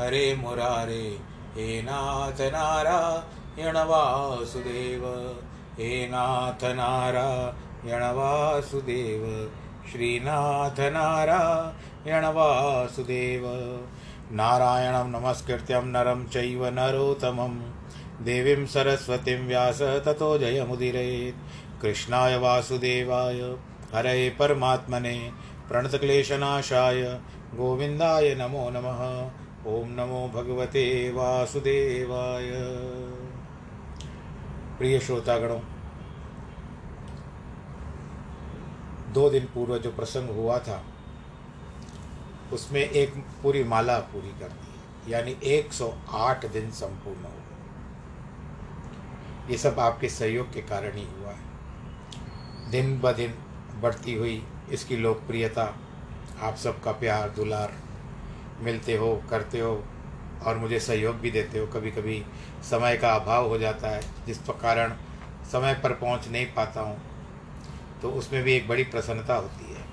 हरे मुरारे, हे नाथ नारायण वासुदेव, हे नाथ नारायण वासुदेव, श्रीनाथ नारायण वासुदेव। नारायणं नमस्कृत्यं नरं चैव नरोत्तमं। देवीं सरस्वतीं व्यास ततो जयमुदिरेत् कृष्णाय वासुदेवाय, हरे परमात्मने, प्रणतक्लेशनाशाय, गोविन्दाय नमो नमः। ॐ नमो भगवते वासुदेवाय। प्रिय श्रोतागणों, दो दिन पूर्व जो प्रसंग हुआ था, उसमें एक पूरी माला पूरी कर दी, यानी 108 दिन संपूर्ण हो ये सब आपके सहयोग के कारण ही हुआ है। दिन ब दिन बढ़ती हुई इसकी लोकप्रियता, आप सबका प्यार, दुलार मिलते हो, करते हो और मुझे सहयोग भी देते हो। कभी कभी समय का अभाव हो जाता है, जिस कारण समय पर पहुँच नहीं पाता हूँ तो उसमें भी एक बड़ी प्रसन्नता होती है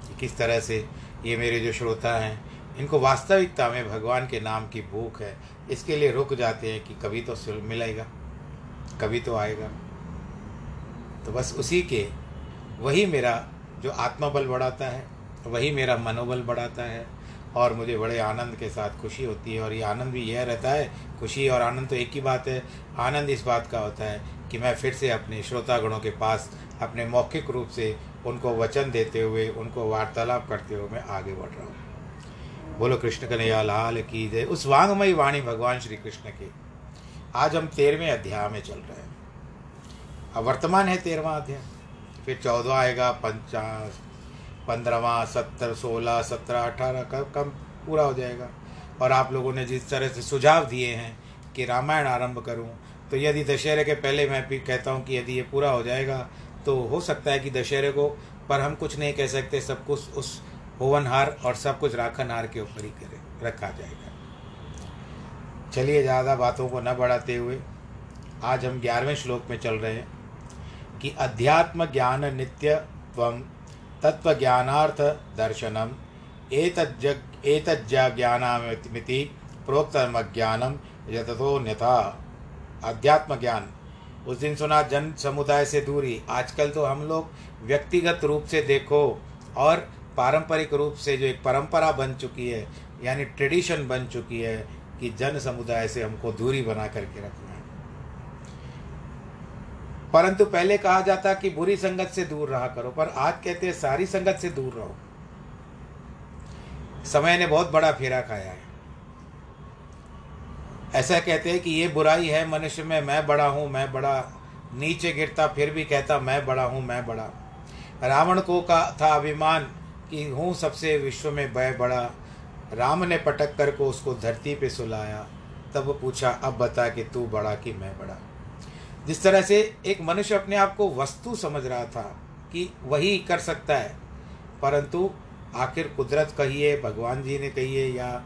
कि किस तरह से ये मेरे जो श्रोता हैं, इनको वास्तविकता में भगवान के नाम की भूख है, इसके लिए रुक जाते हैं कि कभी तो मिलेगा, कभी तो आएगा। तो बस उसी के, वही मेरा जो आत्मबल बढ़ाता है, वही मेरा मनोबल बढ़ाता है और मुझे बड़े आनंद के साथ खुशी होती है और ये आनंद भी यह रहता है, खुशी और आनंद तो एक ही बात है। आनंद इस बात का होता है कि मैं फिर से अपने श्रोतागणों के पास अपने मौखिक रूप से उनको वचन देते हुए, उनको वार्तालाप करते हुए मैं आगे बढ़ रहा हूँ। बोलो, कृष्ण कन्हैया, लाल की जय। उस वांगमयी वाणी भगवान श्री कृष्ण के। आज हम तेरहवें अध्याय में चल रहे हैं। अब वर्तमान है तेरहवा अध्याय। फिर चौदह आएगा पंचास पंद्रहवा, सत्तर, सोलह, सत्रह, अठारह का कम पूरा हो जाएगा। और आप लोगों ने जिस तरह से सुझाव दिए हैं कि रामायण आरंभ करूँ तो यदि दशहरे के पहले मैं भी कहता हूँ कि यदि ये पूरा हो जाएगा तो हो सकता है कि दशहरे को, पर हम कुछ नहीं कह सकते, सब कुछ उस होवनहार और सब कुछ राखनहार के ऊपर ही करे, रखा जाएगा। चलिए, ज़्यादा बातों को न बढ़ाते हुए, आज हम ग्यारहवें श्लोक में चल रहे हैं कि अध्यात्म ज्ञान नित्यत्वम तत्व ज्ञानार्थ दर्शनम एतज्ज एतज्ज्ञानामिति प्रोक्तम ज्ञानम यथोन्यथा अध्यात्म ज्ञान उस दिन सुना जन समुदाय से दूरी। आजकल तो हम लोग व्यक्तिगत रूप से देखो और पारंपरिक रूप से जो एक परंपरा बन चुकी है, यानी ट्रेडिशन बन चुकी है कि जन समुदाय से हमको दूरी बना करके रखना है परंतु पहले कहा जाता कि बुरी संगत से दूर रहा करो, पर आज कहते हैं सारी संगत से दूर रहो। समय ने बहुत बड़ा फेरा खाया है। ऐसा कहते हैं कि ये बुराई है, मनुष्य में मैं बड़ा हूँ, मैं बड़ा, नीचे गिरता फिर भी कहता मैं बड़ा हूँ, मैं बड़ा। रावण को का था अभिमान कि हूँ सबसे विश्व में भय बड़ा। राम ने पटक कर को उसको धरती पे सुलाया, तब पूछा, अब बता कि तू बड़ा कि मैं बड़ा? जिस तरह से एक मनुष्य अपने आप को वस्तु समझ रहा था कि वही कर सकता है, परंतु आखिर कुदरत कहिए भगवान जी ने कहिए या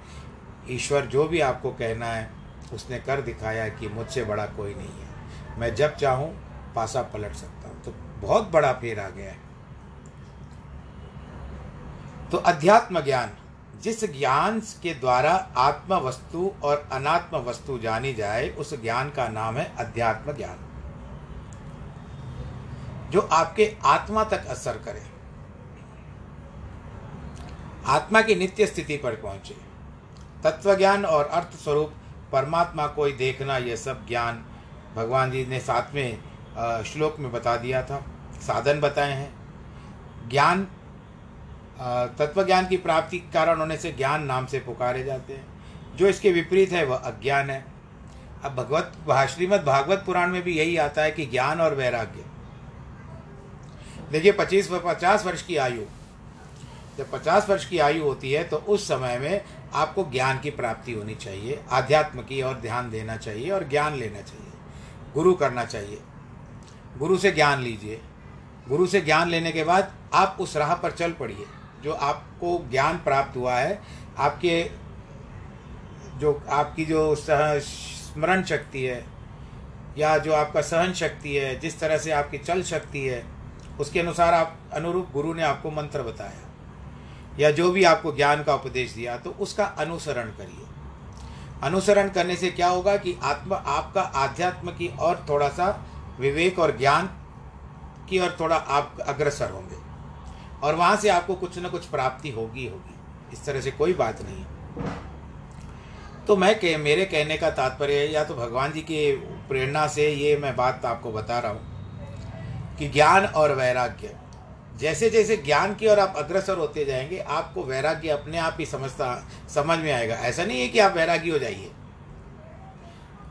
ईश्वर जो भी आपको कहना है, उसने कर दिखाया कि मुझसे बड़ा कोई नहीं है। मैं जब चाहूँ, पासा पलट सकता हूँ। तो बहुत बड़ा फेर आ गया है। तो अध्यात्म ज्ञान, जिस ज्ञान के द्वारा आत्म वस्तु और अनात्म वस्तु जानी जाए, उस ज्ञान का नाम है अध्यात्म ज्ञान। जो आपके आत्मा तक असर करे। आत्मा की नित्य स्थिति पर पहुँचे। तत्व ज्ञान और अर्थ स्वरूप परमात्मा को ही देखना यह सब ज्ञान भगवान जी ने सातवें श्लोक में बता दिया था। साधन बताए हैं। ज्ञान तत्व ज्ञान की प्राप्ति के कारण होने से ज्ञान नाम से पुकारे जाते हैं। जो इसके विपरीत है, वह अज्ञान है। अब भगवत श्रीमद भागवत पुराण में भी यही आता है कि ज्ञान और वैराग्य। देखिए, पच्चीस पचास वर्ष की आयु। जब पचास वर्ष की आयु होती है तो उस समय में आपको ज्ञान की प्राप्ति होनी चाहिए, आध्यात्म की और ध्यान देना चाहिए और ज्ञान लेना चाहिए। गुरु करना चाहिए। गुरु से ज्ञान लीजिए। गुरु से ज्ञान लेने के बाद आप उस राह पर चल पड़िए, जो आपको ज्ञान प्राप्त हुआ है। आपके जो, आपकी जो स्मरण शक्ति है, या जो आपका सहन शक्ति है, जिस तरह से आपकी चल शक्ति है उसके अनुसार आप अनुरूप गुरु ने आपको मंत्र बताया, या जो भी आपको ज्ञान का उपदेश दिया तो उसका अनुसरण करिए। अनुसरण करने से क्या होगा कि आत्मा, आपका आध्यात्म की और थोड़ा सा विवेक और ज्ञान की और थोड़ा आप अग्रसर होंगे, और वहाँ से आपको कुछ ना कुछ प्राप्ति होगी होगी। इस तरह से कोई बात नहीं तो मैं कह मेरे कहने का तात्पर्य, या तो भगवान जी की प्रेरणा से ये मैं बात आपको बता रहा हूँ कि ज्ञान और वैराग्य। जैसे जैसे ज्ञान की ओर आप अग्रसर होते जाएँगे, आपको वैराग्य अपने आप ही समझता, समझ में आएगा। ऐसा नहीं है कि आप वैरागी हो जाइए।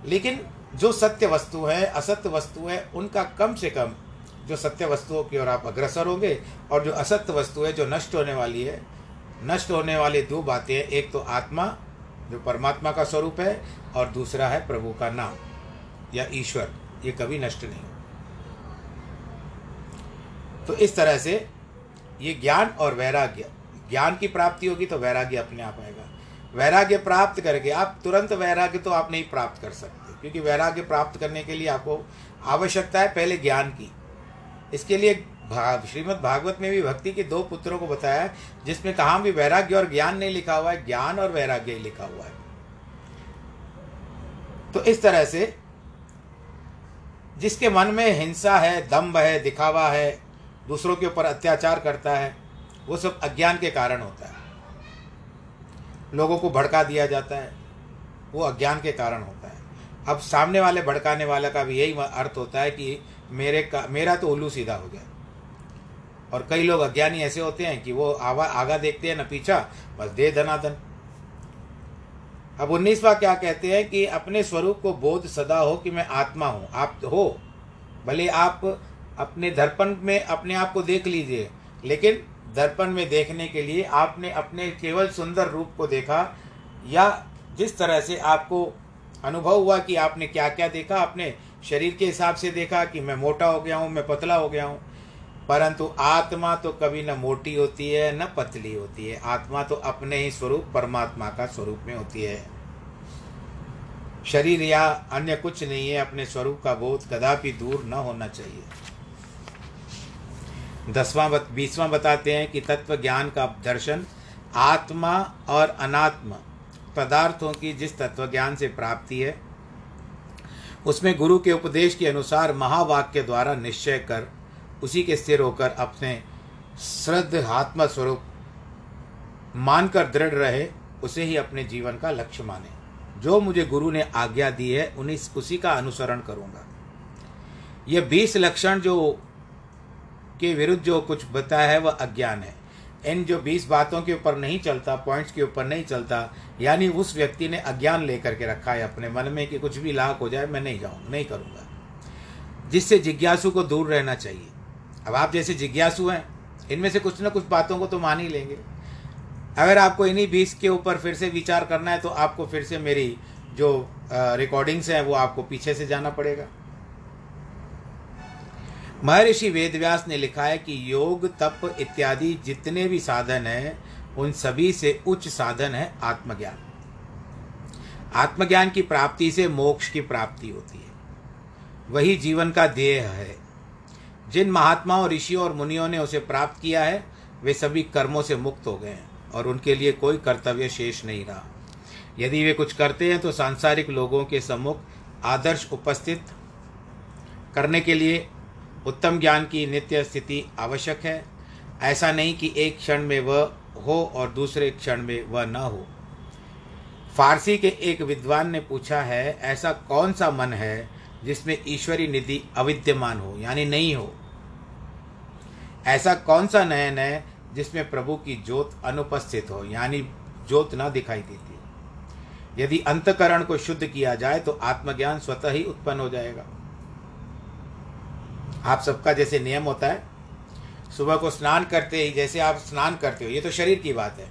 लेकिन जो सत्य वस्तु है असत्य वस्तु है, उनका कम से कम जो सत्य वस्तुओं की ओर आप अग्रसर होंगे और जो असत्य वस्तु है, जो नष्ट होने वाली है, नष्ट होने वाली दो बातें हैं। एक तो आत्मा, जो परमात्मा का स्वरूप है, और दूसरा है प्रभु का नाम, या ईश्वर। ये कभी नष्ट नहीं तो इस तरह से ये ज्ञान और वैराग्य, ज्ञान की प्राप्ति होगी तो वैराग्य अपने आप आएगा। वैराग्य प्राप्त करके आप तुरंत वैराग्य तो आप नहीं प्राप्त कर सकते, क्योंकि वैराग्य प्राप्त करने के लिए आपको आवश्यकता है पहले ज्ञान की। इसके लिए भाग, श्रीमद् भागवत में भी भक्ति के दो पुत्रों को बताया है, जिसमें कहा भी वैराग्य और ज्ञान नहीं लिखा हुआ है, ज्ञान और वैराग्य ही लिखा हुआ है। तो इस तरह से जिसके मन में हिंसा है, दम्भ है, दिखावा है दूसरों के ऊपर अत्याचार करता है, वो सब अज्ञान के कारण होता है। लोगों को भड़का दिया जाता है, वो अज्ञान के कारण होता है। अब सामने वाले भड़काने वाले का भी यही अर्थ होता है कि मेरे का, मेरा तो उल्लू सीधा हो गया। और कई लोग अज्ञानी ऐसे होते हैं कि वो आवा, आगा देखते हैं न पीछा, बस दे धनाधन। अब उन्नीसवा क्या कहते हैं कि अपने स्वरूप को बोध सदा हो कि मैं आत्मा हूँ। आप हो, भले आप अपने दर्पण में अपने आप को देख लीजिए। लेकिन दर्पण में देखने के लिए आपने अपने केवल सुंदर रूप को देखा या जिस तरह से आपको अनुभव हुआ कि आपने क्या क्या देखा अपने शरीर के हिसाब से देखा कि मैं मोटा हो गया हूँ, मैं पतला हो गया हूँ। परंतु आत्मा तो कभी न मोटी होती है, न पतली होती है। आत्मा तो अपने ही स्वरूप, परमात्मा का स्वरूप में होती है। शरीर या अन्य कुछ नहीं है, अपने स्वरूप का बोध कदापि दूर न होना चाहिए। दसवां बत, बीसवां बताते हैं कि तत्व ज्ञान का दर्शन आत्मा और अनात्मा पदार्थों की जिस तत्व ज्ञान से प्राप्ति है उसमें गुरु के उपदेश के अनुसार महावाक्य द्वारा निश्चय कर उसी के स्थिर होकर अपने श्रद्ध आत्मा स्वरूप मानकर दृढ़ रहे उसे ही अपने जीवन का लक्ष्य माने। जो मुझे गुरु ने आज्ञा दी है उन्हीं उसी का अनुसरण करूँगा। यह बीस लक्षण जो के विरुद्ध जो कुछ बताया है, वह अज्ञान है। इन जो बीस बातों के ऊपर नहीं चलता, पॉइंट्स के ऊपर नहीं चलता, यानी उस व्यक्ति ने अज्ञान लेकर के रखा है अपने मन में कि कुछ भी लाख हो जाए, मैं नहीं जाऊँगा नहीं करूँगा। जिससे जिज्ञासु को दूर रहना चाहिए। अब आप जैसे जिज्ञासु हैं, इनमें से कुछ ना कुछ बातों को तो मान ही लेंगे। अगर आपको इन्हीं बीस के ऊपर फिर से विचार करना है तो आपको फिर से मेरी जो रिकॉर्डिंग्स हैं, वो आपको पीछे से जाना पड़ेगा। महर्षि वेदव्यास ने लिखा है कि योग, तप इत्यादि जितने भी साधन हैं, उन सभी से उच्च साधन है आत्मज्ञान। आत्मज्ञान की प्राप्ति से मोक्ष की प्राप्ति होती है। वही जीवन का ध्येय है। जिन महात्माओं, ऋषियों और मुनियों ने उसे प्राप्त किया है, वे सभी कर्मों से मुक्त हो गए हैं और उनके लिए कोई कर्तव्य शेष नहीं रहा। यदि वे कुछ करते हैं तो सांसारिक लोगों के सम्मुख आदर्श उपस्थित करने के लिए उत्तम ज्ञान की नित्य स्थिति आवश्यक है। ऐसा नहीं कि एक क्षण में वह हो और दूसरे क्षण में वह न हो। फारसी के एक विद्वान ने पूछा है, ऐसा कौन सा मन है जिसमें ईश्वरी निधि अविद्यमान हो, यानी नहीं हो? ऐसा कौन सा नयन है जिसमें प्रभु की ज्योत अनुपस्थित हो, यानी ज्योत न दिखाई देती? यदि अंतकरण को शुद्ध किया जाए तो आत्मज्ञान स्वतः ही उत्पन्न हो जाएगा। आप सबका जैसे नियम होता है, सुबह को स्नान करते ही जैसे आप स्नान करते हो, ये तो शरीर की बात है।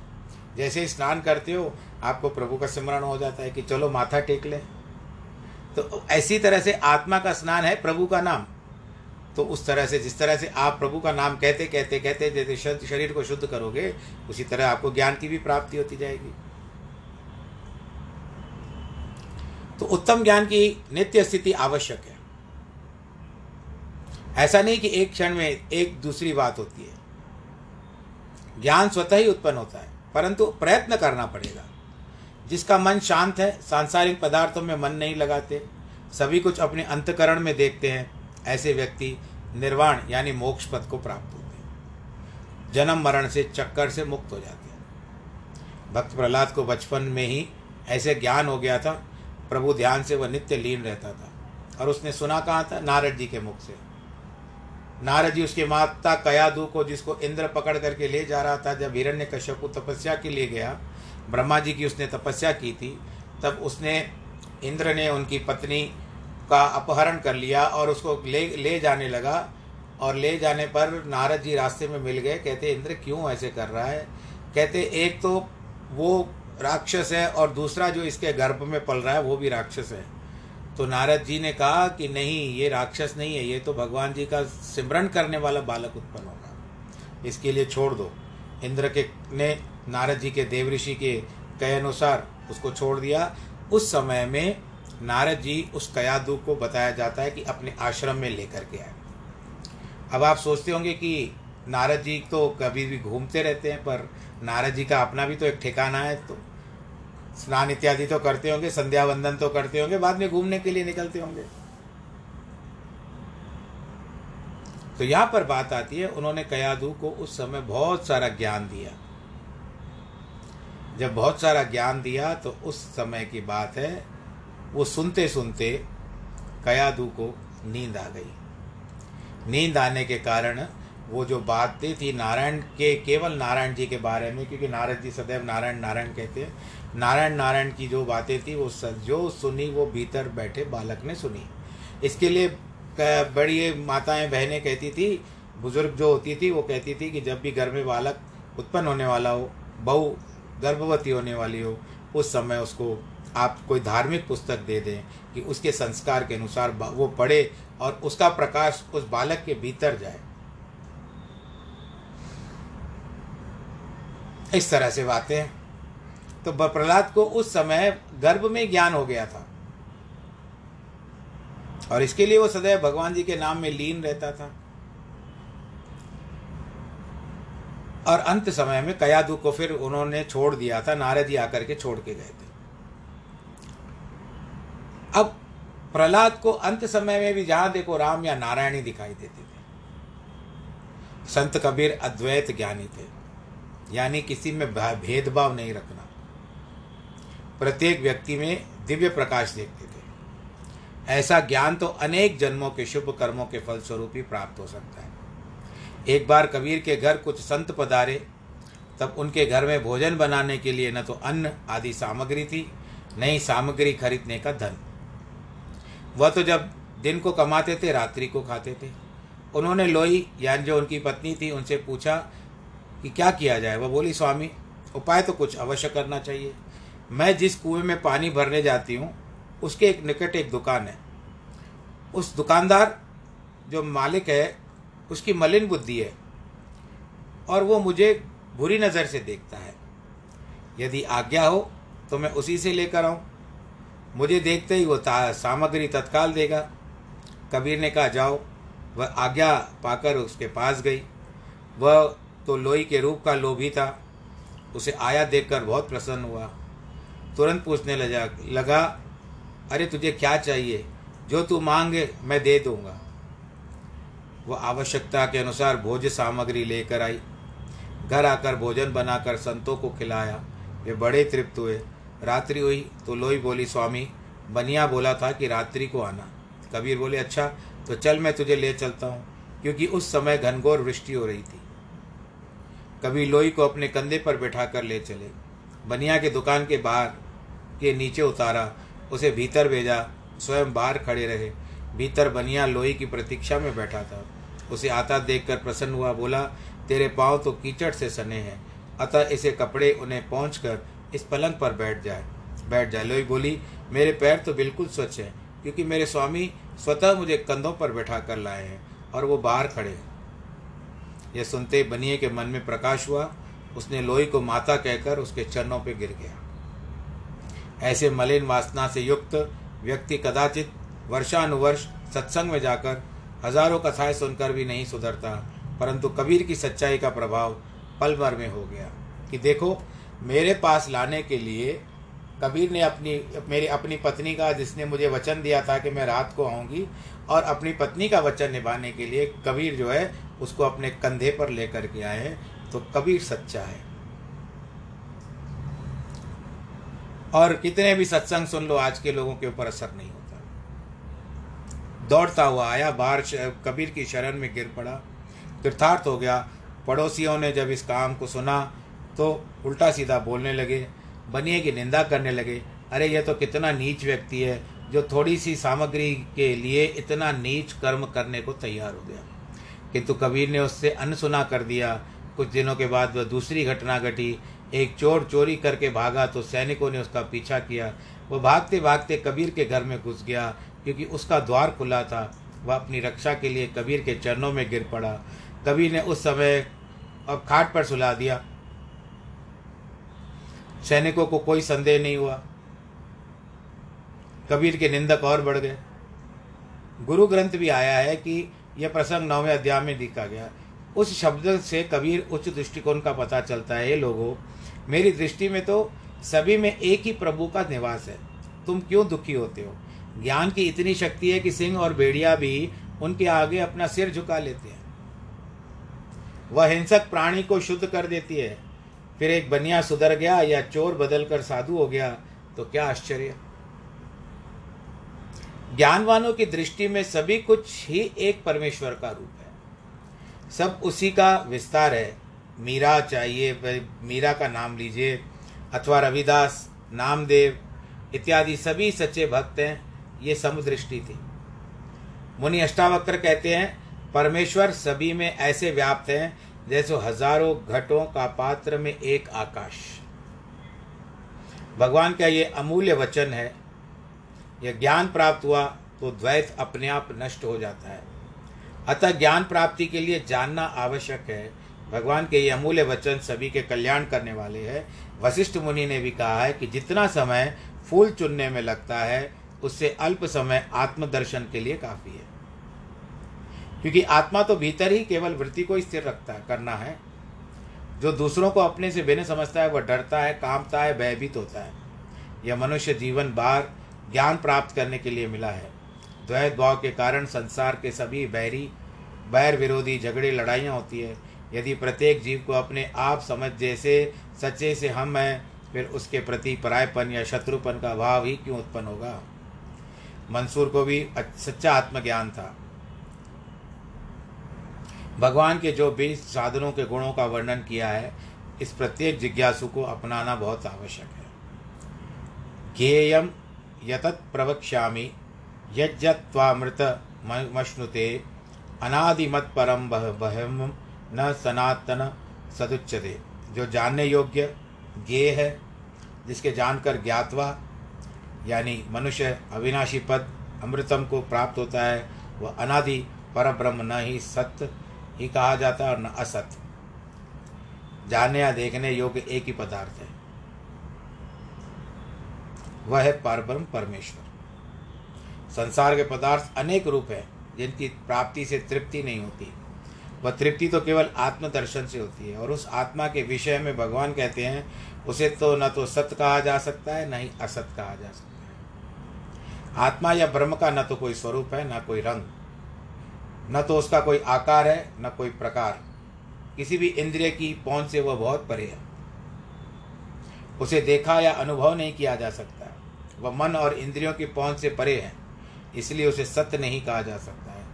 जैसे ही स्नान करते हो, आपको प्रभु का स्मरण हो जाता है कि चलो माथा टेक ले। तो ऐसी तरह से आत्मा का स्नान है प्रभु का नाम। तो उस तरह से, जिस तरह से आप प्रभु का नाम कहते कहते कहते, जैसे शरीर को शुद्ध करोगे, उसी तरह आपको ज्ञान की भी प्राप्ति होती जाएगी। तो उत्तम ज्ञान की नित्य स्थिति आवश्यक है। ऐसा नहीं कि एक क्षण में एक दूसरी बात होती है। ज्ञान स्वतः ही उत्पन्न होता है, परंतु प्रयत्न करना पड़ेगा। जिसका मन शांत है, सांसारिक पदार्थों में मन नहीं लगाते, सभी कुछ अपने अंतकरण में देखते हैं, ऐसे व्यक्ति निर्वाण यानी मोक्ष पद को प्राप्त होते हैं। जन्म मरण से चक्कर से मुक्त हो जाते हैं। भक्त प्रहलाद को बचपन में ही ऐसे ज्ञान हो गया था, प्रभु ध्यान से वह नित्य लीन रहता था। और उसने सुना कहा था? नारद जी के मुख से। नारद जी उसके माता कयादू को, जिसको इंद्र पकड़ करके ले जा रहा था, जब हिरण्य कश्यप को तपस्या के लिए गया, ब्रह्मा जी की उसने तपस्या की थी, तब उसने इंद्र ने उनकी पत्नी का अपहरण कर लिया और उसको ले ले जाने लगा और ले जाने पर नारद जी रास्ते में मिल गए, कहते, इंद्र, क्यों ऐसे कर रहा है? कहते, एक तो वो राक्षस है और दूसरा जो इसके गर्भ में पल रहा है, वो भी राक्षस है। तो नारद जी ने कहा कि नहीं, ये राक्षस नहीं है, ये तो भगवान जी का सिमरण करने वाला बालक उत्पन्न होगा। इसके लिए छोड़ दो। इंद्र के ने नारद जी के देव ऋषि के कहे अनुसार उसको छोड़ दिया। उस समय में नारद जी उस कयादू को बताया जाता है कि अपने आश्रम में लेकर के आए। अब आप सोचते होंगे कि नारद जी तो कभी भी घूमते रहते हैं, पर नारद जी का अपना भी तो एक ठिकाना है तो स्नान इत्यादि तो करते होंगे, संध्या वंदन तो करते होंगे, बाद में घूमने के लिए निकलते होंगे। तो यहाँ पर बात आती है, उन्होंने कयादू को उस समय बहुत सारा ज्ञान दिया। जब बहुत सारा ज्ञान दिया तो उस समय की बात है, वो सुनते सुनते कयादू को नींद आ गई। नींद आने के कारण वो जो बातें थी नारायण के, केवल नारायण जी के बारे में, क्योंकि नारद जी सदैव नारायण नारायण कहते हैं नारायण नारायण की जो बातें थी, वो जो सुनी, वो भीतर बैठे बालक ने सुनी। इसके लिए बड़ी माताएँ, बहनें कहती थी, बुज़ुर्ग जो होती थी, वो कहती थी कि जब भी घर में बालक उत्पन्न होने वाला हो, बहू गर्भवती होने वाली हो, उस समय उसको आप कोई धार्मिक पुस्तक दे दें कि उसके संस्कार के अनुसार वो पढ़े और उसका प्रकाश उस बालक के भीतर जाए। इस तरह से बातें तो प्रहलाद को उस समय गर्भ में ज्ञान हो गया था। और इसके लिए वो सदैव भगवान जी के नाम में लीन रहता था। और अंत समय में कयादु को फिर उन्होंने छोड़ दिया था, नारद जी आकर के छोड़ के गए थे। अब प्रहलाद को अंत समय में भी जहाँ देखो राम या नारायण ही दिखाई देते थे। संत कबीर अद्वैत ज्ञानी थे, यानी किसी में भेदभाव नहीं रखना प्रत्येक व्यक्ति में दिव्य प्रकाश देखते थे। ऐसा ज्ञान तो अनेक जन्मों के शुभ कर्मों के फलस्वरूप ही प्राप्त हो सकता है। एक बार कबीर के घर कुछ संत पधारे, तब उनके घर में भोजन बनाने के लिए न तो अन्न आदि सामग्री थी, न ही सामग्री खरीदने का धन। वह तो जब दिन को कमाते थे, रात्रि को खाते थे। उन्होंने लोई, यानी जो उनकी पत्नी थी, उनसे पूछा कि क्या किया जाए? वह बोली, स्वामी, उपाय तो कुछ अवश्य करना चाहिए। मैं जिस कुएँ में पानी भरने जाती हूँ, उसके एक निकट एक दुकान है। उस दुकानदार जो मालिक है, उसकी मलिन बुद्धि है और वो मुझे बुरी नज़र से देखता है। यदि आज्ञा हो तो मैं उसी से लेकर आऊँ। मुझे देखते ही वो सामग्री तत्काल देगा। कबीर ने कहा, जाओ। वह आज्ञा पाकर उसके पास गई। वह तो लोई के रूप का लोभी था। उसे आया देखकर बहुत प्रसन्न हुआ। तुरंत पूछने लगा लगा, अरे, तुझे क्या चाहिए? जो तू मांगे, मैं दे दूँगा. वह आवश्यकता के अनुसार भोज सामग्री लेकर आई। घर आकर भोजन बनाकर संतों को खिलाया। वे बड़े तृप्त हुए। रात्रि हुई तो लोई बोली, स्वामी, बनिया बोला था कि रात्रि को आना। कबीर बोले अच्छा तो चल, मैं तुझे ले चलता हूँ। क्योंकि उस समय घनघोर वृष्टि हो रही थी। कभी लोई को अपने कंधे पर बैठा कर ले चले। बनिया के दुकान के बाहर के नीचे उतारा, उसे भीतर भेजा, स्वयं बाहर खड़े रहे। भीतर बनिया लोही की प्रतीक्षा में बैठा था। उसे आता देखकर प्रसन्न हुआ, बोला, तेरे पाँव तो कीचड़ से सने हैं। अतः इसे कपड़े उन्हें पहुँच कर इस पलंग पर बैठ जाए। बैठ जाए। लोही बोली, मेरे पैर तो बिल्कुल स्वच्छ हैं, क्योंकि मेरे स्वामी स्वतः मुझे कंधों पर बैठा कर लाए हैं और वो बाहर खड़े हैं। यह सुनते बनिए के मन में प्रकाश हुआ। उसने लोही को माता कहकर उसके चरणों पर गिर गया। ऐसे मलिन वासना से युक्त व्यक्ति कदाचित वर्षानुवर्ष सत्संग में जाकर हज़ारों कथाएँ सुनकर भी नहीं सुधरता, परंतु कबीर की सच्चाई का प्रभाव पल भर में हो गया कि देखो, मेरे पास लाने के लिए कबीर ने अपनी, मेरी अपनी पत्नी का, जिसने मुझे वचन दिया था कि मैं रात को आऊँगी, और अपनी पत्नी का वचन निभाने के लिए कबीर जो है, उसको अपने कंधे पर लेकर के आए हैं तो कबीर सच्चा है। और कितने भी सत्संग सुन लो, आज के लोगों के ऊपर असर नहीं होता। दौड़ता हुआ आया, बाहर कबीर की शरण में गिर पड़ा। कृतार्थ हो गया। पड़ोसियों ने जब इस काम को सुना तो उल्टा सीधा बोलने लगे, बनिए की निंदा करने लगे। अरे यह तो कितना नीच व्यक्ति है, जो थोड़ी सी सामग्री के लिए इतना नीच कर्म करने को तैयार हो गया। किंतु कबीर ने उससे अनसुना कर दिया। कुछ दिनों के बाद वह दूसरी घटना घटी। एक चोर चोरी करके भागा तो सैनिकों ने उसका पीछा किया। वह भागते भागते कबीर के घर में घुस गया, क्योंकि उसका द्वार खुला था। वह अपनी रक्षा के लिए कबीर के चरणों में गिर पड़ा। कबीर ने उस समय अब खाट पर सुला दिया। सैनिकों को कोई संदेह नहीं हुआ। कबीर के निंदक और बढ़ गए। गुरु ग्रंथ भी आया है कि यह प्रसंग नौवें अध्याय में लिखा गया। उस शब्द से कबीर उच्च दृष्टिकोण का पता चलता है ये लोगों मेरी दृष्टि में तो सभी में एक ही प्रभु का निवास है। तुम क्यों दुखी होते हो? ज्ञान की इतनी शक्ति है कि सिंह और भेड़िया भी उनके आगे अपना सिर झुका लेते हैं। वह हिंसक प्राणी को शुद्ध कर देती है। फिर एक बनिया सुधर गया या चोर बदलकर साधु हो गया तो क्या आश्चर्य? ज्ञानवानों की दृष्टि में सभी कुछ ही एक परमेश्वर का रूप है। सब उसी का विस्तार है। मीरा चाहिए मीरा का नाम लीजिए, अथवा रविदास, नामदेव इत्यादि सभी सच्चे भक्त हैं, ये समदृष्टि थी। मुनि अष्टावक्र कहते हैं, परमेश्वर सभी में ऐसे व्याप्त हैं, जैसे हज़ारों घटों का पात्र में एक आकाश। भगवान का ये अमूल्य वचन है, यह ज्ञान प्राप्त हुआ तो द्वैत अपने आप नष्ट हो जाता है। अतः ज्ञान प्राप्ति के लिए जानना आवश्यक है भगवान के ये अमूल्य वचन सभी के कल्याण करने वाले हैं। वशिष्ठ मुनि ने भी कहा है कि जितना समय फूल चुनने में लगता है, उससे अल्प समय आत्मदर्शन के लिए काफ़ी है। क्योंकि आत्मा तो भीतर ही केवल वृत्ति को स्थिर रखता है, करना है। जो दूसरों को अपने से भिन्न समझता है, वह डरता है कामता है, भयभीत होता है। यह मनुष्य जीवन बार ज्ञान प्राप्त करने के लिए मिला है। द्वैत भाव के कारण संसार के सभी बैरी, बैर विरोधी झगड़े, लड़ाइयाँ होती है। यदि प्रत्येक जीव को अपने आप समझ जैसे सच्चे से हम हैं, फिर उसके प्रति परायपन या शत्रुपन का भाव ही क्यों उत्पन्न होगा? मंसूर को भी सच्चा आत्मज्ञान था। भगवान के जो बीस साधनों के गुणों का वर्णन किया है, इस प्रत्येक जिज्ञासु को अपनाना बहुत आवश्यक है। ज्ञेयम यतत् प्रवक्ष्यामि यज्जत्वामृत मश्नुते अनादिमत परम बहम न सनातन सदुच्यते। जो जानने योग्य ज्ञे है, जिसके जानकर ज्ञातवा, यानी मनुष्य अविनाशी पद अमृतम को प्राप्त होता है, वह अनादि पर ब्रह्म न ही सत्य ही कहा जाता है और न असत। जानने या देखने योग्य एक ही पदार्थ है। वह है परब्रह्म परमेश्वर। संसार के पदार्थ अनेक रूप हैं, जिनकी प्राप्ति से तृप्ति नहीं होती। वह तृप्ति तो केवल आत्मदर्शन से होती है और उस आत्मा के विषय में भगवान कहते हैं, उसे तो न तो सत्य कहा जा सकता है, न ही असत कहा जा सकता है। आत्मा या ब्रह्म का न तो कोई स्वरूप है, न कोई रंग, न तो उसका कोई आकार है, न कोई प्रकार। किसी भी इंद्रिय की पहुँच से वह बहुत परे है। उसे देखा या अनुभव नहीं किया जा सकता। वह मन और इंद्रियों की पहुँच से परे है, इसलिए उसे सत्य नहीं कहा जा सकता है।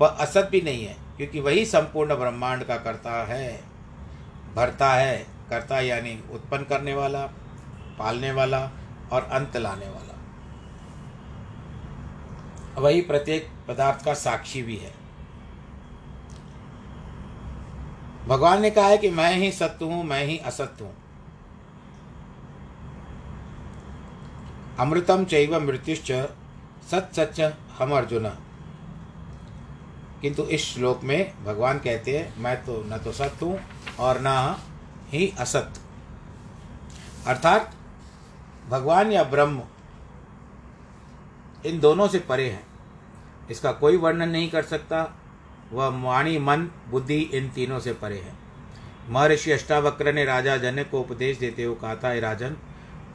वह असत भी नहीं है क्योंकि वही संपूर्ण ब्रह्मांड का कर्ता है, भरता है, कर्ता यानी उत्पन्न करने वाला, पालने वाला और अंत लाने वाला। वही प्रत्येक पदार्थ का साक्षी भी है। भगवान ने कहा है कि मैं ही सत्य हूँ, मैं ही असत्य हूँ। अमृतम चैव मृत्युश्च सत सच हम अर्जुन। किंतु इस श्लोक में भगवान कहते हैं, मैं तो न तो सत्य हूँ और न ही असत. अर्थात, भगवान या ब्रह्म, इन दोनों से परे हैं। इसका कोई वर्णन नहीं कर सकता। वह वाणी, मन, बुद्धि, इन तीनों से परे है। महर्षि अष्टावक्र ने राजा जनक को उपदेश देते हुए कहा था राजन,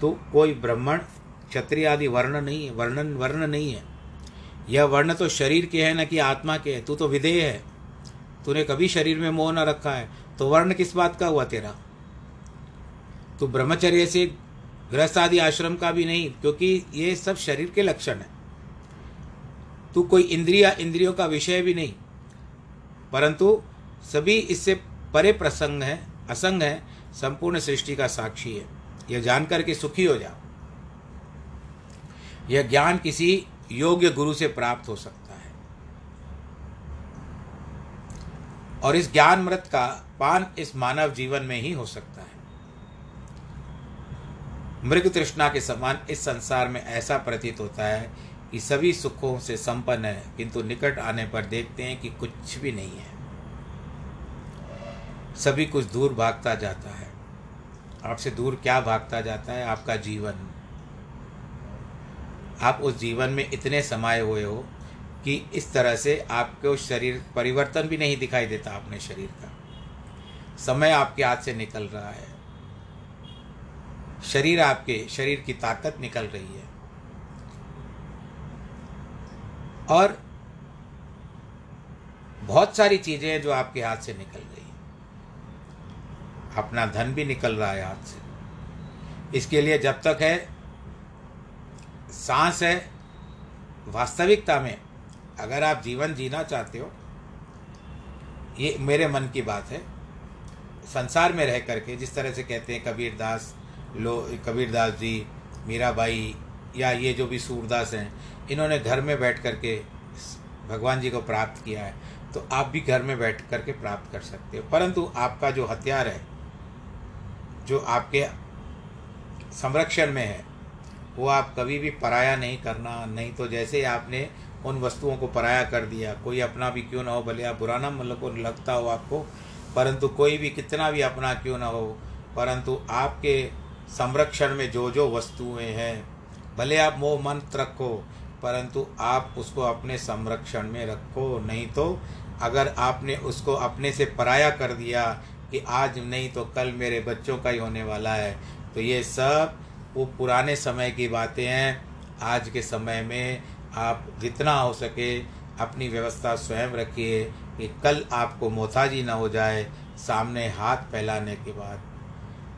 तू कोई ब्राह्मण, क्षत्रिय आदि वर्ण नहीं है, वर्णन, वर्ण नहीं है। यह वर्ण तो शरीर के है, न कि आत्मा के है। तू तो विधेय है। तूने कभी शरीर में मोह न रखा है। तो वर्ण किस बात का हुआ तेरा? तू ब्रह्मचर्य से गृहस्थ आदि आश्रम का भी नहीं, क्योंकि ये सब शरीर के लक्षण है। तू कोई इंद्रिया, इंद्रियों का विषय भी नहीं। परंतु सभी इससे परे प्रसंग है, असंग है, संपूर्ण सृष्टि का साक्षी है। यह जानकर के सुखी हो जाओ यह ज्ञान किसी योग्य गुरु से प्राप्त हो सकता है। और इस ज्ञान मृत का पान इस मानव जीवन में ही हो सकता है। मृग तृष्णा के समान इस संसार में ऐसा प्रतीत होता है कि सभी सुखों से संपन्न है, किंतु निकट आने पर देखते हैं कि कुछ भी नहीं है। सभी कुछ दूर भागता जाता है। आपसे दूर क्या भागता जाता है? आपका जीवन। आप उस जीवन में इतने समाये हुए हो कि इस तरह से आपको शरीर परिवर्तन भी नहीं दिखाई देता अपने शरीर का। समय आपके हाथ से निकल रहा है। शरीर आपके, शरीर की ताकत निकल रही है। और बहुत सारी चीज़ें हैं जो आपके हाथ से निकल रही है। अपना धन भी निकल रहा है हाथ से। इसके लिए जब तक है सांस है, वास्तविकता में अगर आप जीवन जीना चाहते हो, ये मेरे मन की बात है। संसार में रह करके जिस तरह से कहते हैं कबीर दास, लो, कबीर दास जी मीराबाई या ये जो भी सूरदास हैं, इन्होंने घर में बैठ करके भगवान जी को प्राप्त किया है तो आप भी घर में बैठ करके प्राप्त कर सकते हो। परंतु आपका जो हथियार है, जो आपके संरक्षण में है वो आप कभी भी पराया नहीं करना, नहीं तो जैसे ही आपने उन वस्तुओं को पराया कर दिया। कोई अपना भी क्यों ना हो, भले आप बुरा ना मतलब लगता हो आपको, परंतु कोई भी कितना भी अपना क्यों ना हो, परंतु आपके संरक्षण में जो जो वस्तुएँ हैं, भले आप मोह मंत्र रखो, परंतु आप उसको अपने संरक्षण में रखो। नहीं तो अगर आपने उसको अपने से पराया कर दिया कि आज नहीं तो कल मेरे बच्चों का ही होने वाला है तो ये सब वो पुराने समय की बातें हैं। आज के समय में आप जितना हो सके अपनी व्यवस्था स्वयं रखिए कि कल आपको मोहताजी ना हो जाए, सामने हाथ फैलाने के बाद।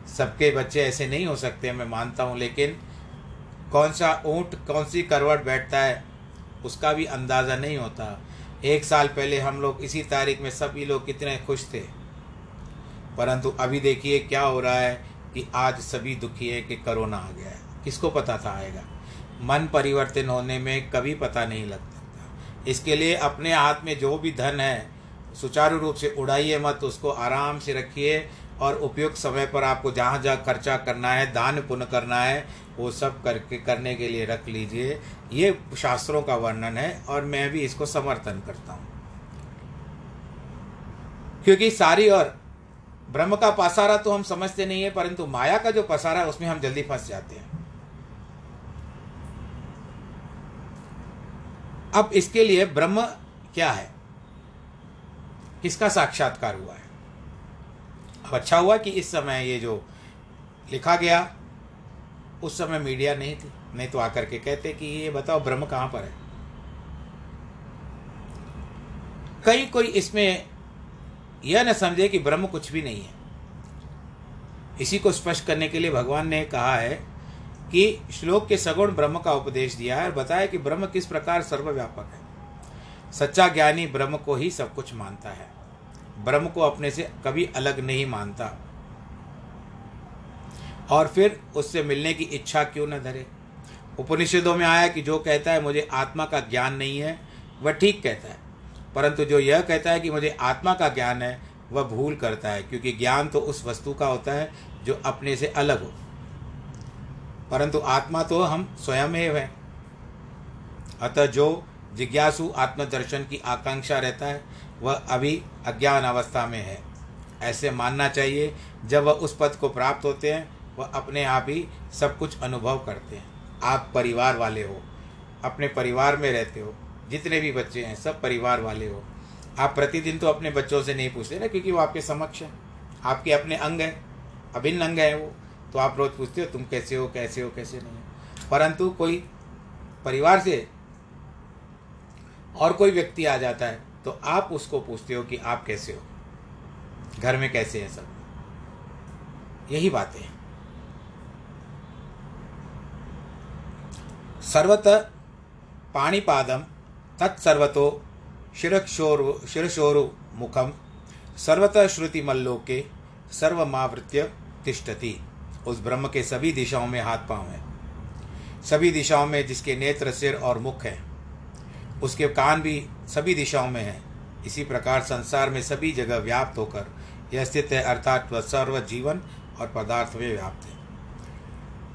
सबके बच्चे ऐसे नहीं हो सकते, मैं मानता हूँ, लेकिन कौन सा ऊँट, कौन सी करवट बैठता है, उसका भी अंदाज़ा नहीं होता। एक साल पहले हम लोग इसी तारीख में सभी लोग कितने खुश थे। परंतु अभी देखिए क्या हो रहा है कि आज सभी दुखी है कि करोना आ गया है। किसको पता था आएगा? मन परिवर्तन होने में कभी पता नहीं लग सकता इसके लिए अपने हाथ में जो भी धन है, सुचारू रूप से उड़ाइए मत, उसको आराम से रखिए और उपयुक्त समय पर आपको जहाँ जहाँ खर्चा करना है, दान पुण्य करना है, वो सब करके, करने के लिए रख लीजिए। ये शास्त्रों का वर्णन है और मैं भी इसको समर्थन करता हूँ। क्योंकि सारी और ब्रह्म का पसारा तो हम समझते नहीं है, परंतु माया का जो पसारा है, उसमें हम जल्दी फंस जाते हैं। अब इसके लिए ब्रह्म क्या है? किसका साक्षात्कार हुआ है? अब अच्छा हुआ कि इस समय ये जो लिखा गया, उस समय मीडिया नहीं थी, नहीं तो आकर के कहते कि ये बताओ ब्रह्म कहाँ पर है? कई कोई इसमें यह न समझे कि ब्रह्म कुछ भी नहीं है। इसी को स्पष्ट करने के लिए भगवान ने कहा है कि श्लोक के सगुण ब्रह्म का उपदेश दिया है और बताया कि ब्रह्म किस प्रकार सर्वव्यापक है। सच्चा ज्ञानी ब्रह्म को ही सब कुछ मानता है। ब्रह्म को अपने से कभी अलग नहीं मानता। और फिर उससे मिलने की इच्छा क्यों न धरे? उपनिषदों में आया कि जो कहता है मुझे आत्मा का ज्ञान नहीं है, वह ठीक कहता है। परंतु जो यह कहता है कि मुझे आत्मा का ज्ञान है, वह भूल करता है, क्योंकि ज्ञान तो उस वस्तु का होता है जो अपने से अलग हो। परंतु आत्मा तो हम स्वयं है। अतः जो जिज्ञासु आत्मदर्शन की आकांक्षा रहता है, वह अभी अज्ञान अवस्था में है। ऐसे मानना चाहिए, जब वह उस पद को प्राप्त होते हैं, वह अपने आप ही सब कुछ अनुभव करते हैं। आप परिवार वाले हो, अपने परिवार में रहते हो जितने भी बच्चे हैं, सब परिवार वाले हो। आप प्रतिदिन तो अपने बच्चों से नहीं पूछते ना, क्योंकि वो आपके समक्ष हैं। आपके अपने अंग हैं, अभिन्न अंग हैं वो। तो आप रोज़ पूछते हो, तुम कैसे हो कैसे हो, कैसे नहीं हो? परंतु कोई परिवार से और कोई व्यक्ति आ जाता है तो आप उसको पूछते हो कि आप कैसे हो? घर में कैसे हैं सब? यही बातें हैं। सर्वत पाणिपादम तत्सर्वतो शिरक्षोरु, शिरशोरु मुखम सर्वतः श्रुति श्रुतिमल्लोके सर्वमावृत्य तिष्ठति। उस ब्रह्म के सभी दिशाओं में हाथ पाँव हैं। सभी दिशाओं में जिसके नेत्र, सिर और मुख हैं, उसके कान भी सभी दिशाओं में हैं। इसी प्रकार संसार में सभी जगह व्याप्त होकर यह स्थित है, अर्थात वह सर्व जीवन और पदार्थ में व्याप्त है।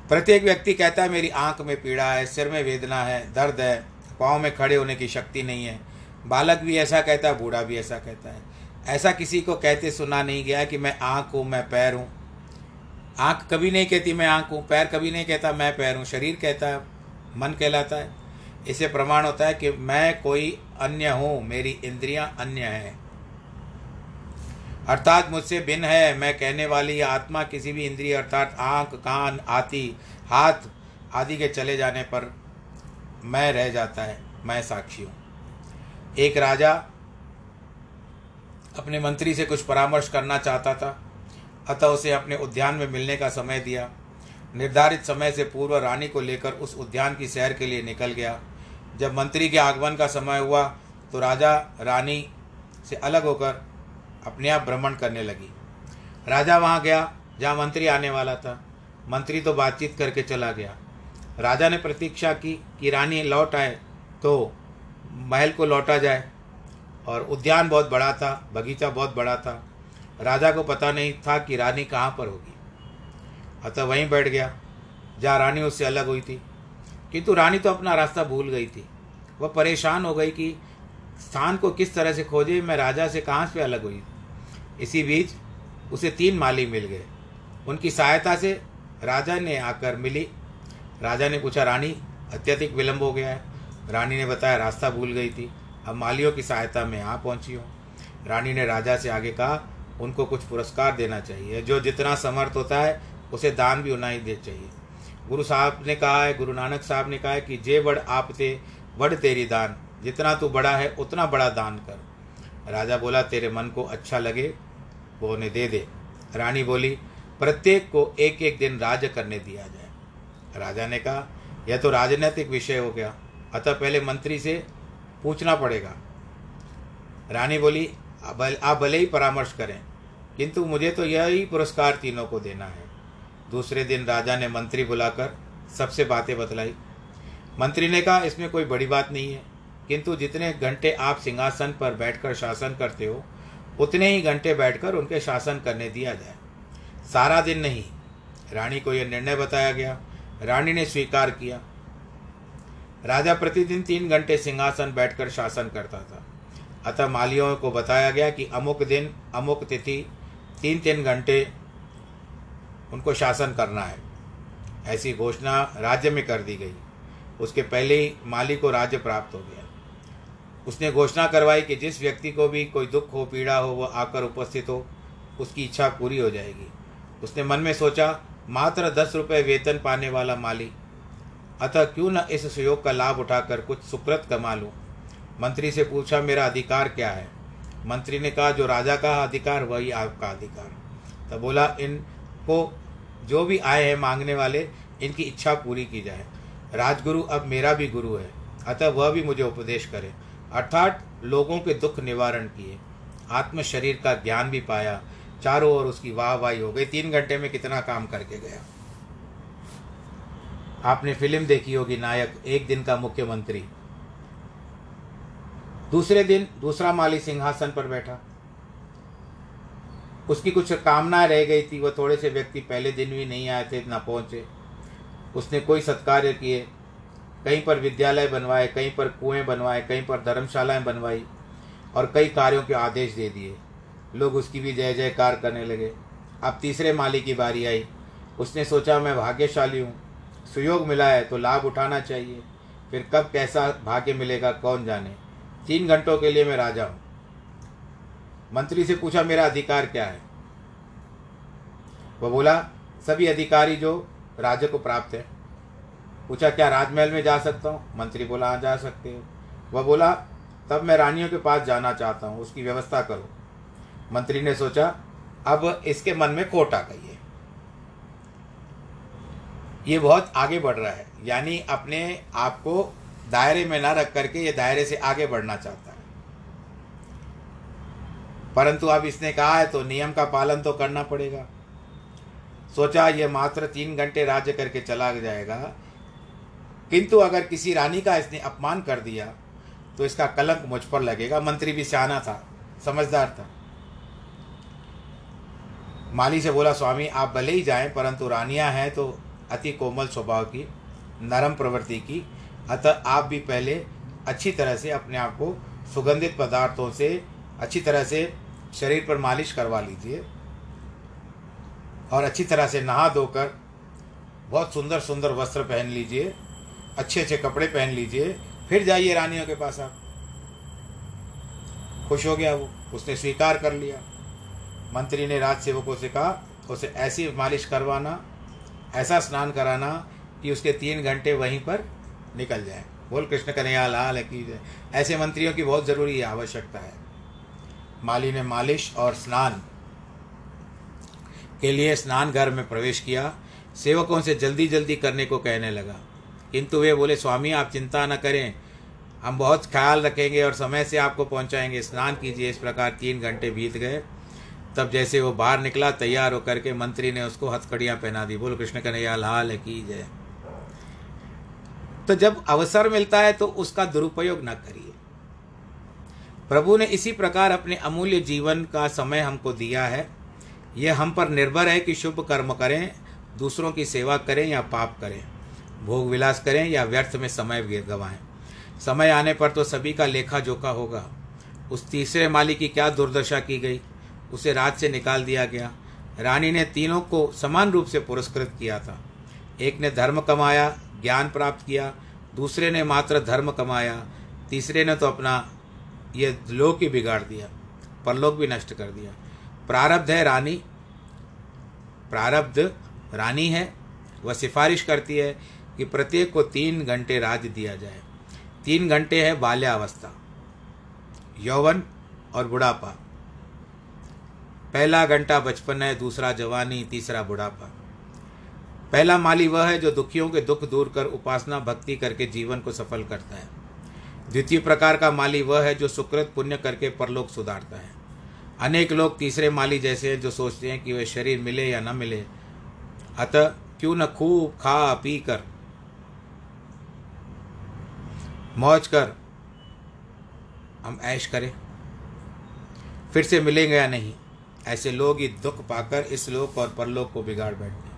प्रत्येक व्यक्ति कहता है, मेरी आँख में पीड़ा है, सिर में वेदना है, दर्द है पाँव में खड़े होने की शक्ति नहीं है। बालक भी ऐसा कहता है, बूढ़ा भी ऐसा कहता है। ऐसा किसी को कहते सुना नहीं गया कि मैं आँख हूँ, मैं पैर हूँ। आँख कभी नहीं कहती मैं आँख हूँ, पैर कभी नहीं कहता मैं पैर हूँ। शरीर कहता है, मन कहलाता है। इसे प्रमाण होता है कि मैं कोई अन्य हूँ, मेरी इंद्रियाँ अन्य हैं। अर्थात मुझसे भिन्न है, मैं कहने वाली आत्मा किसी भी इंद्रिय, अर्थात आँख, कान, आती, हाथ आदि के चले जाने पर मैं रह जाता है, मैं साक्षी हूँ। एक राजा अपने मंत्री से कुछ परामर्श करना चाहता था, अतः उसे अपने उद्यान में मिलने का समय दिया। निर्धारित समय से पूर्व रानी को लेकर उस उद्यान की सैर के लिए निकल गया। जब मंत्री के आगमन का समय हुआ तो राजा, रानी से अलग होकर अपने आप भ्रमण करने लगी। राजा वहाँ गया, जहाँ मंत्री आने वाला था। मंत्री तो बातचीत करके चला गया। राजा ने प्रतीक्षा की कि रानी लौट आए तो महल को लौटा जाए। और उद्यान बहुत बड़ा था, बगीचा बहुत बड़ा था। राजा को पता नहीं था कि रानी कहाँ पर होगी। अतः वहीं बैठ गया, जहाँ रानी उससे अलग हुई थी। किंतु रानी तो अपना रास्ता भूल गई थी। वह परेशान हो गई कि स्थान को किस तरह से खोजे, मैं राजा से कहाँ से अलग हुई। इसी बीच उसे तीन माली मिल गए। उनकी सहायता से राजा ने आकर मिली राजा ने पूछा, रानी, अत्यधिक विलंब हो गया है। रानी ने बताया, रास्ता भूल गई थी। अब मालियों की सहायता में यहाँ पहुँची हूँ। रानी ने राजा से आगे कहा, उनको कुछ पुरस्कार देना चाहिए। जो जितना समर्थ होता है, उसे दान भी उतना ही दे चाहिए। गुरु साहब ने कहा है, गुरु नानक साहब ने कहा है कि, जे बड़ आप थे बढ़ तेरी दान। जितना तू बड़ा है, उतना बड़ा दान कर। राजा बोला, तेरे मन को अच्छा लगे, वो उन्हें दे दे। रानी बोली, प्रत्येक को एक एक दिन राज करने दिया जाए। राजा ने कहा, यह तो राजनैतिक विषय हो गया। अतः पहले मंत्री से पूछना पड़ेगा। रानी बोली, आप भले ही परामर्श करें, किंतु मुझे तो यही पुरस्कार तीनों को देना है। दूसरे दिन राजा ने मंत्री बुलाकर सबसे बातें बतलाई। मंत्री ने कहा, इसमें कोई बड़ी बात नहीं है, किंतु जितने घंटे आप सिंहासन पर बैठकर शासन करते हो, उतने ही घंटे बैठकर उनके शासन करने दिया जाए। सारा दिन नहीं। रानी को यह निर्णय बताया गया रानी ने स्वीकार किया। राजा प्रतिदिन तीन घंटे सिंहासन बैठकर शासन करता था। अतः मालियों को बताया गया कि अमुक दिन, अमुक तिथि, तीन तीन घंटे उनको शासन करना है। ऐसी घोषणा राज्य में कर दी गई। उसके पहले ही माली को राज्य प्राप्त हो गया। उसने घोषणा करवाई कि जिस व्यक्ति को भी कोई दुख हो, पीड़ा हो वह आकर उपस्थित हो, उसकी इच्छा पूरी हो जाएगी। उसने मन में सोचा मात्र दस रुपये वेतन पाने वाला माली। अतः क्यों न इस सुयोग का लाभ उठाकर कुछ सुकृत कमा लूँ? मंत्री से पूछा, मेरा अधिकार क्या है? मंत्री ने कहा, जो राजा का अधिकार, वही आपका अधिकार। तो बोला, इनको जो भी आए हैं मांगने वाले, इनकी इच्छा पूरी की जाए। राजगुरु अब मेरा भी गुरु है, अतः वह भी मुझे उपदेश करे। अर्थात लोगों के दुख निवारण किए। आत्म शरीर का ज्ञान भी पाया चारों ओर उसकी वाह वाही हो गई। तीन घंटे में कितना काम करके गया। आपने फ़िल्म देखी होगी, नायक, एक दिन का मुख्यमंत्री। दूसरे दिन दूसरा माली सिंहासन पर बैठा। उसकी कुछ कामनाएँ रह गई थी वह थोड़े से व्यक्ति पहले दिन भी नहीं आए थे, ना पहुँचे। उसने कोई सत्कार्य किए, कहीं पर विद्यालय बनवाए, कहीं पर कुएँ बनवाए, कहीं पर धर्मशालाएँ बनवाई और कई कार्यों के आदेश दे दिए। लोग उसकी भी जय जयकार करने लगे। अब तीसरे माली की बारी आई। उसने सोचा, मैं भाग्यशाली हूँ। सुयोग मिला है तो लाभ उठाना चाहिए। फिर कब कैसा भाग्य मिलेगा, कौन जाने? तीन घंटों के लिए मैं राजा हूँ। मंत्री से पूछा, मेरा अधिकार क्या है? वह बोला, सभी अधिकारी जो राज्य को प्राप्त है। पूछा, क्या राजमहल में जा सकता हूँ? मंत्री बोला हाँ जा सकते हो। वह बोला, तब मैं रानियों के पास जाना चाहता हूँ। उसकी व्यवस्था करो। मंत्री ने सोचा, अब इसके मन में खोट आ गई है। ये बहुत आगे बढ़ रहा है। यानी अपने आप को दायरे में ना रख करके ये दायरे से आगे बढ़ना चाहता है। परंतु अब इसने कहा है तो नियम का पालन तो करना पड़ेगा। सोचा ये मात्र तीन घंटे राज्य करके चला जाएगा। किंतु अगर किसी रानी का इसने अपमान कर दिया तो इसका कलंक मुझ पर लगेगा। मंत्री भी सियाना था, समझदार था। माली से बोला, स्वामी, आप भले ही जाएँ, परंतु रानियाँ हैं तो अति कोमल स्वभाव की, नरम प्रवृत्ति की। अतः आप भी पहले अच्छी तरह से अपने आप को सुगंधित पदार्थों से, अच्छी तरह से शरीर पर मालिश करवा लीजिए और अच्छी तरह से नहा धोकर बहुत सुंदर सुंदर वस्त्र पहन लीजिए, अच्छे अच्छे कपड़े पहन लीजिए, फिर जाइए रानियों के पास आप। खुश हो गया वो, उसने स्वीकार कर लिया। मंत्री ने राज सेवकों से कहा, उसे ऐसी मालिश करवाना, ऐसा स्नान कराना कि उसके तीन घंटे वहीं पर निकल जाए। बोल कृष्ण कन्हैया, लाल की ऐसे मंत्रियों की बहुत ज़रूरी आवश्यकता है। माली ने मालिश और स्नान के लिए स्नान घर में प्रवेश किया। सेवकों से जल्दी जल्दी करने को कहने लगा। किंतु वे बोले, स्वामी, आप चिंता न करें। हम बहुत ख्याल रखेंगे और समय से आपको पहुंचाएँगे। स्नान कीजिए। इस प्रकार तीन घंटे बीत गए। तब जैसे वो बाहर निकला, तैयार होकर के मंत्री ने उसको हथकड़ियाँ पहना दी। बोलो कृष्ण कन्हैया, लाल की जय। तो जब अवसर मिलता है तो उसका दुरुपयोग न करिए। प्रभु ने इसी प्रकार अपने अमूल्य जीवन का समय हमको दिया है। यह हम पर निर्भर है कि शुभ कर्म करें, दूसरों की सेवा करें या पाप करें। भोग विलास करें या व्यर्थ में समय गंवाएँ। समय आने पर तो सभी का लेखा जोखा होगा। उस तीसरे माली की क्या दुर्दशा की गई? उसे राज से निकाल दिया गया। रानी ने तीनों को समान रूप से पुरस्कृत किया था। एक ने धर्म कमाया, ज्ञान प्राप्त किया, दूसरे ने मात्र धर्म कमाया, तीसरे ने तो अपना ये लोक ही बिगाड़ दिया, परलोक भी नष्ट कर दिया। प्रारब्ध है रानी। प्रारब्ध रानी है। वह सिफारिश करती है कि प्रत्येक को तीन घंटे राज दिया जाए। तीन घंटे है बाल्यावस्था, यौवन और बुढ़ापा। पहला घंटा बचपन है, दूसरा जवानी, तीसरा बुढ़ापा। पहला माली वह है जो दुखियों के दुख दूर कर उपासना, भक्ति करके जीवन को सफल करता है। द्वितीय प्रकार का माली वह है जो सुकृत पुण्य करके परलोक सुधारता है। अनेक लोग तीसरे माली जैसे हैं जो सोचते हैं कि वह शरीर मिले या न मिले। अतः क्यों न खूब खा पी कर, मौज कर हम ऐश करें, फिर से मिलेंगे या नहीं? ऐसे लोग ही दुख पाकर इस लोक और परलोक को बिगाड़ बैठते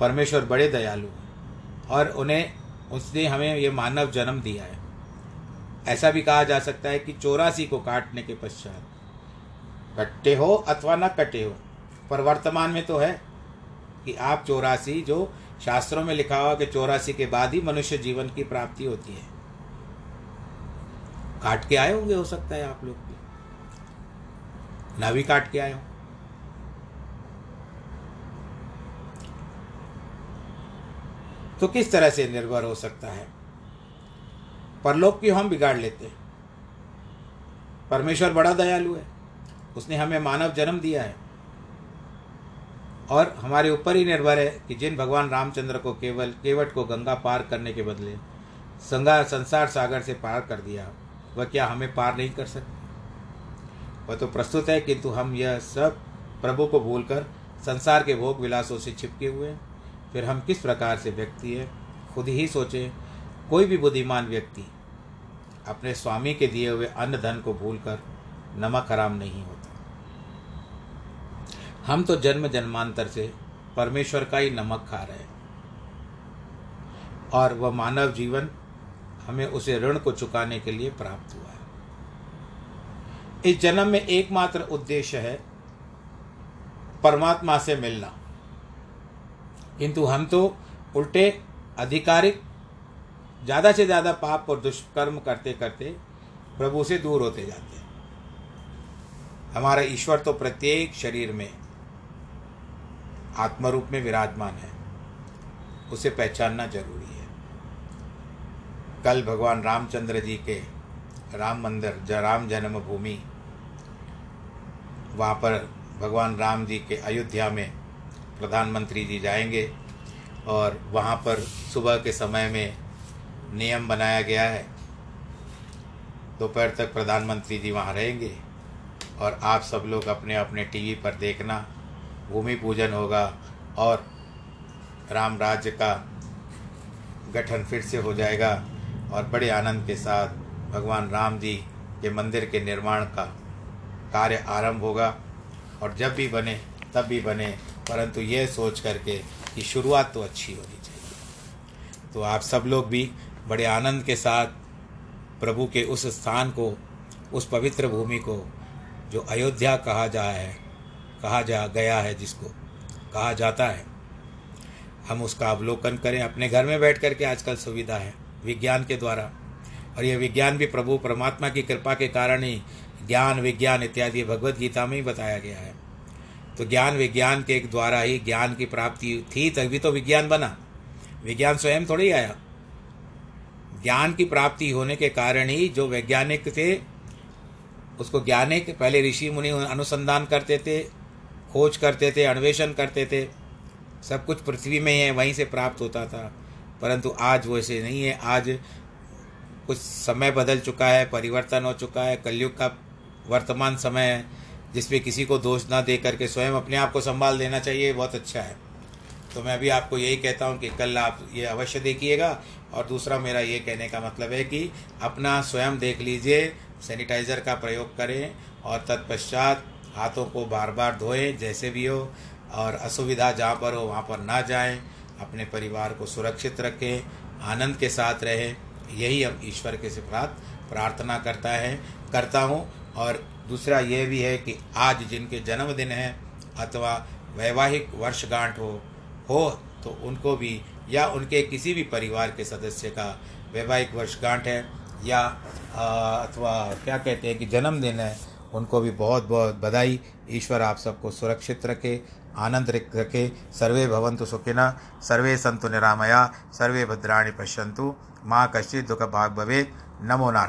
परमेश्वर बड़े दयालु हैं और उन्हें, उसने हमें ये मानव जन्म दिया है। ऐसा भी कहा जा सकता है कि चौरासी को काटने के पश्चात, कट्टे हो अथवा न कटे हो, पर वर्तमान में तो है कि आप चौरासी, जो शास्त्रों में लिखा हुआ कि चौरासी के बाद ही मनुष्य जीवन की प्राप्ति होती है। काट के आए होंगे, हो सकता है आप लोग। भी ना भी काट के आए हो। तो किस तरह से निर्भर हो सकता है? परलोक की हम बिगाड़ लेते हैं। परमेश्वर बड़ा दयालु है। उसने हमें मानव जन्म दिया है। और हमारे ऊपर ही निर्भर है कि जिन भगवान रामचंद्र को केवल केवट को गंगा पार करने के बदले संगा संसार सागर से पार कर दिया वह क्या हमें पार नहीं कर सकते? वह तो प्रस्तुत है, किंतु हम यह सब प्रभु को भूलकर संसार के भोग विलासों से छिपके हुए हैं। फिर हम किस प्रकार से व्यक्ति है, खुद ही सोचें। कोई भी बुद्धिमान व्यक्ति अपने स्वामी के दिए हुए अन्न धन को भूलकर नमक हराम नहीं होता। हम तो जन्म जन्मांतर से परमेश्वर का ही नमक खा रहे हैं। और वह मानव जीवन हमें उसे ऋण को चुकाने के लिए प्राप्त हुआ। इस जन्म में एकमात्र उद्देश्य है परमात्मा से मिलना। किंतु हम तो उल्टे अधिकारिक, ज़्यादा से ज़्यादा पाप और दुष्कर्म करते करते प्रभु से दूर होते जाते हैं। हमारा ईश्वर तो प्रत्येक शरीर में आत्मरूप में विराजमान है। उसे पहचानना ज़रूरी है। कल भगवान रामचंद्र जी के राम मंदिर ज राम जन्मभूमि वहाँ पर भगवान राम जी के अयोध्या में प्रधानमंत्री जी जाएँगे और वहाँ पर सुबह के समय में नियम बनाया गया है। दोपहर तक प्रधानमंत्री जी वहाँ रहेंगे और आप सब लोग अपने अपने टीवी पर देखना, भूमि पूजन होगा और राम राज्य का गठन फिर से हो जाएगा और बड़े आनंद के साथ भगवान राम जी के मंदिर के निर्माण का कार्य आरंभ होगा और जब भी बने, तब भी बने, परंतु ये सोच करके कि शुरुआत तो अच्छी होनी चाहिए। तो आप सब लोग भी बड़े आनंद के साथ प्रभु के उस स्थान को, उस पवित्र भूमि को, जो अयोध्या कहा जा है कहा जा, गया है जिसको, कहा जाता है, हम उसका अवलोकन करें। अपने घर में बैठ कर के आजकल सुविधा है, विज्ञान के द्वारा। और यह विज्ञान भी प्रभु परमात्मा की कृपा के कारण ही ज्ञान विज्ञान इत्यादि भगवत गीता में ही बताया गया है। तो ज्ञान विज्ञान के द्वारा ही ज्ञान की प्राप्ति थी, तभी तो विज्ञान बना। विज्ञान स्वयं थोड़ी आया। ज्ञान की प्राप्ति होने के कारण ही जो वैज्ञानिक थे, उसको ज्ञानिक पहले ऋषि मुनि अनुसंधान करते थे, खोज करते थे, अन्वेषण करते थे। सब कुछ पृथ्वी में ही है, वहीं से प्राप्त होता था। परंतु आज वैसे नहीं है। आज कुछ समय बदल चुका है, परिवर्तन हो चुका है, कलयुग का वर्तमान समय जिसमें किसी को दोष ना दे करके स्वयं अपने आप को संभाल देना चाहिए, बहुत अच्छा है। तो मैं भी आपको यही कहता हूँ कि कल आप ये अवश्य देखिएगा। और दूसरा मेरा ये कहने का मतलब है कि अपना स्वयं देख लीजिए, सैनिटाइज़र का प्रयोग करें और तत्पश्चात हाथों को बार बार धोएँ, जैसे भी हो। और असुविधा जहाँ पर हो वहाँ पर ना जाएँ। अपने परिवार को सुरक्षित रखें, आनंद के साथ रहें। यही हम ईश्वर के साथ प्रार्थना करता है, करता हूँ। और दूसरा यह भी है कि आज जिनके जन्मदिन है अथवा वैवाहिक वर्षगांठ हो हो तो उनको भी या उनके किसी भी परिवार के सदस्य का वैवाहिक वर्षगांठ है या अथवा क्या कहते हैं कि जन्मदिन है, उनको भी बहुत बहुत बधाई। ईश्वर आप सबको सुरक्षित रखे, आनंद रखे सर्वे भवंतु सुखिना, सर्वे संतु निरामया, सर्वे भद्राणी पश्यंतु माँ कश्चित दुख भाग भवे नमो नारायण।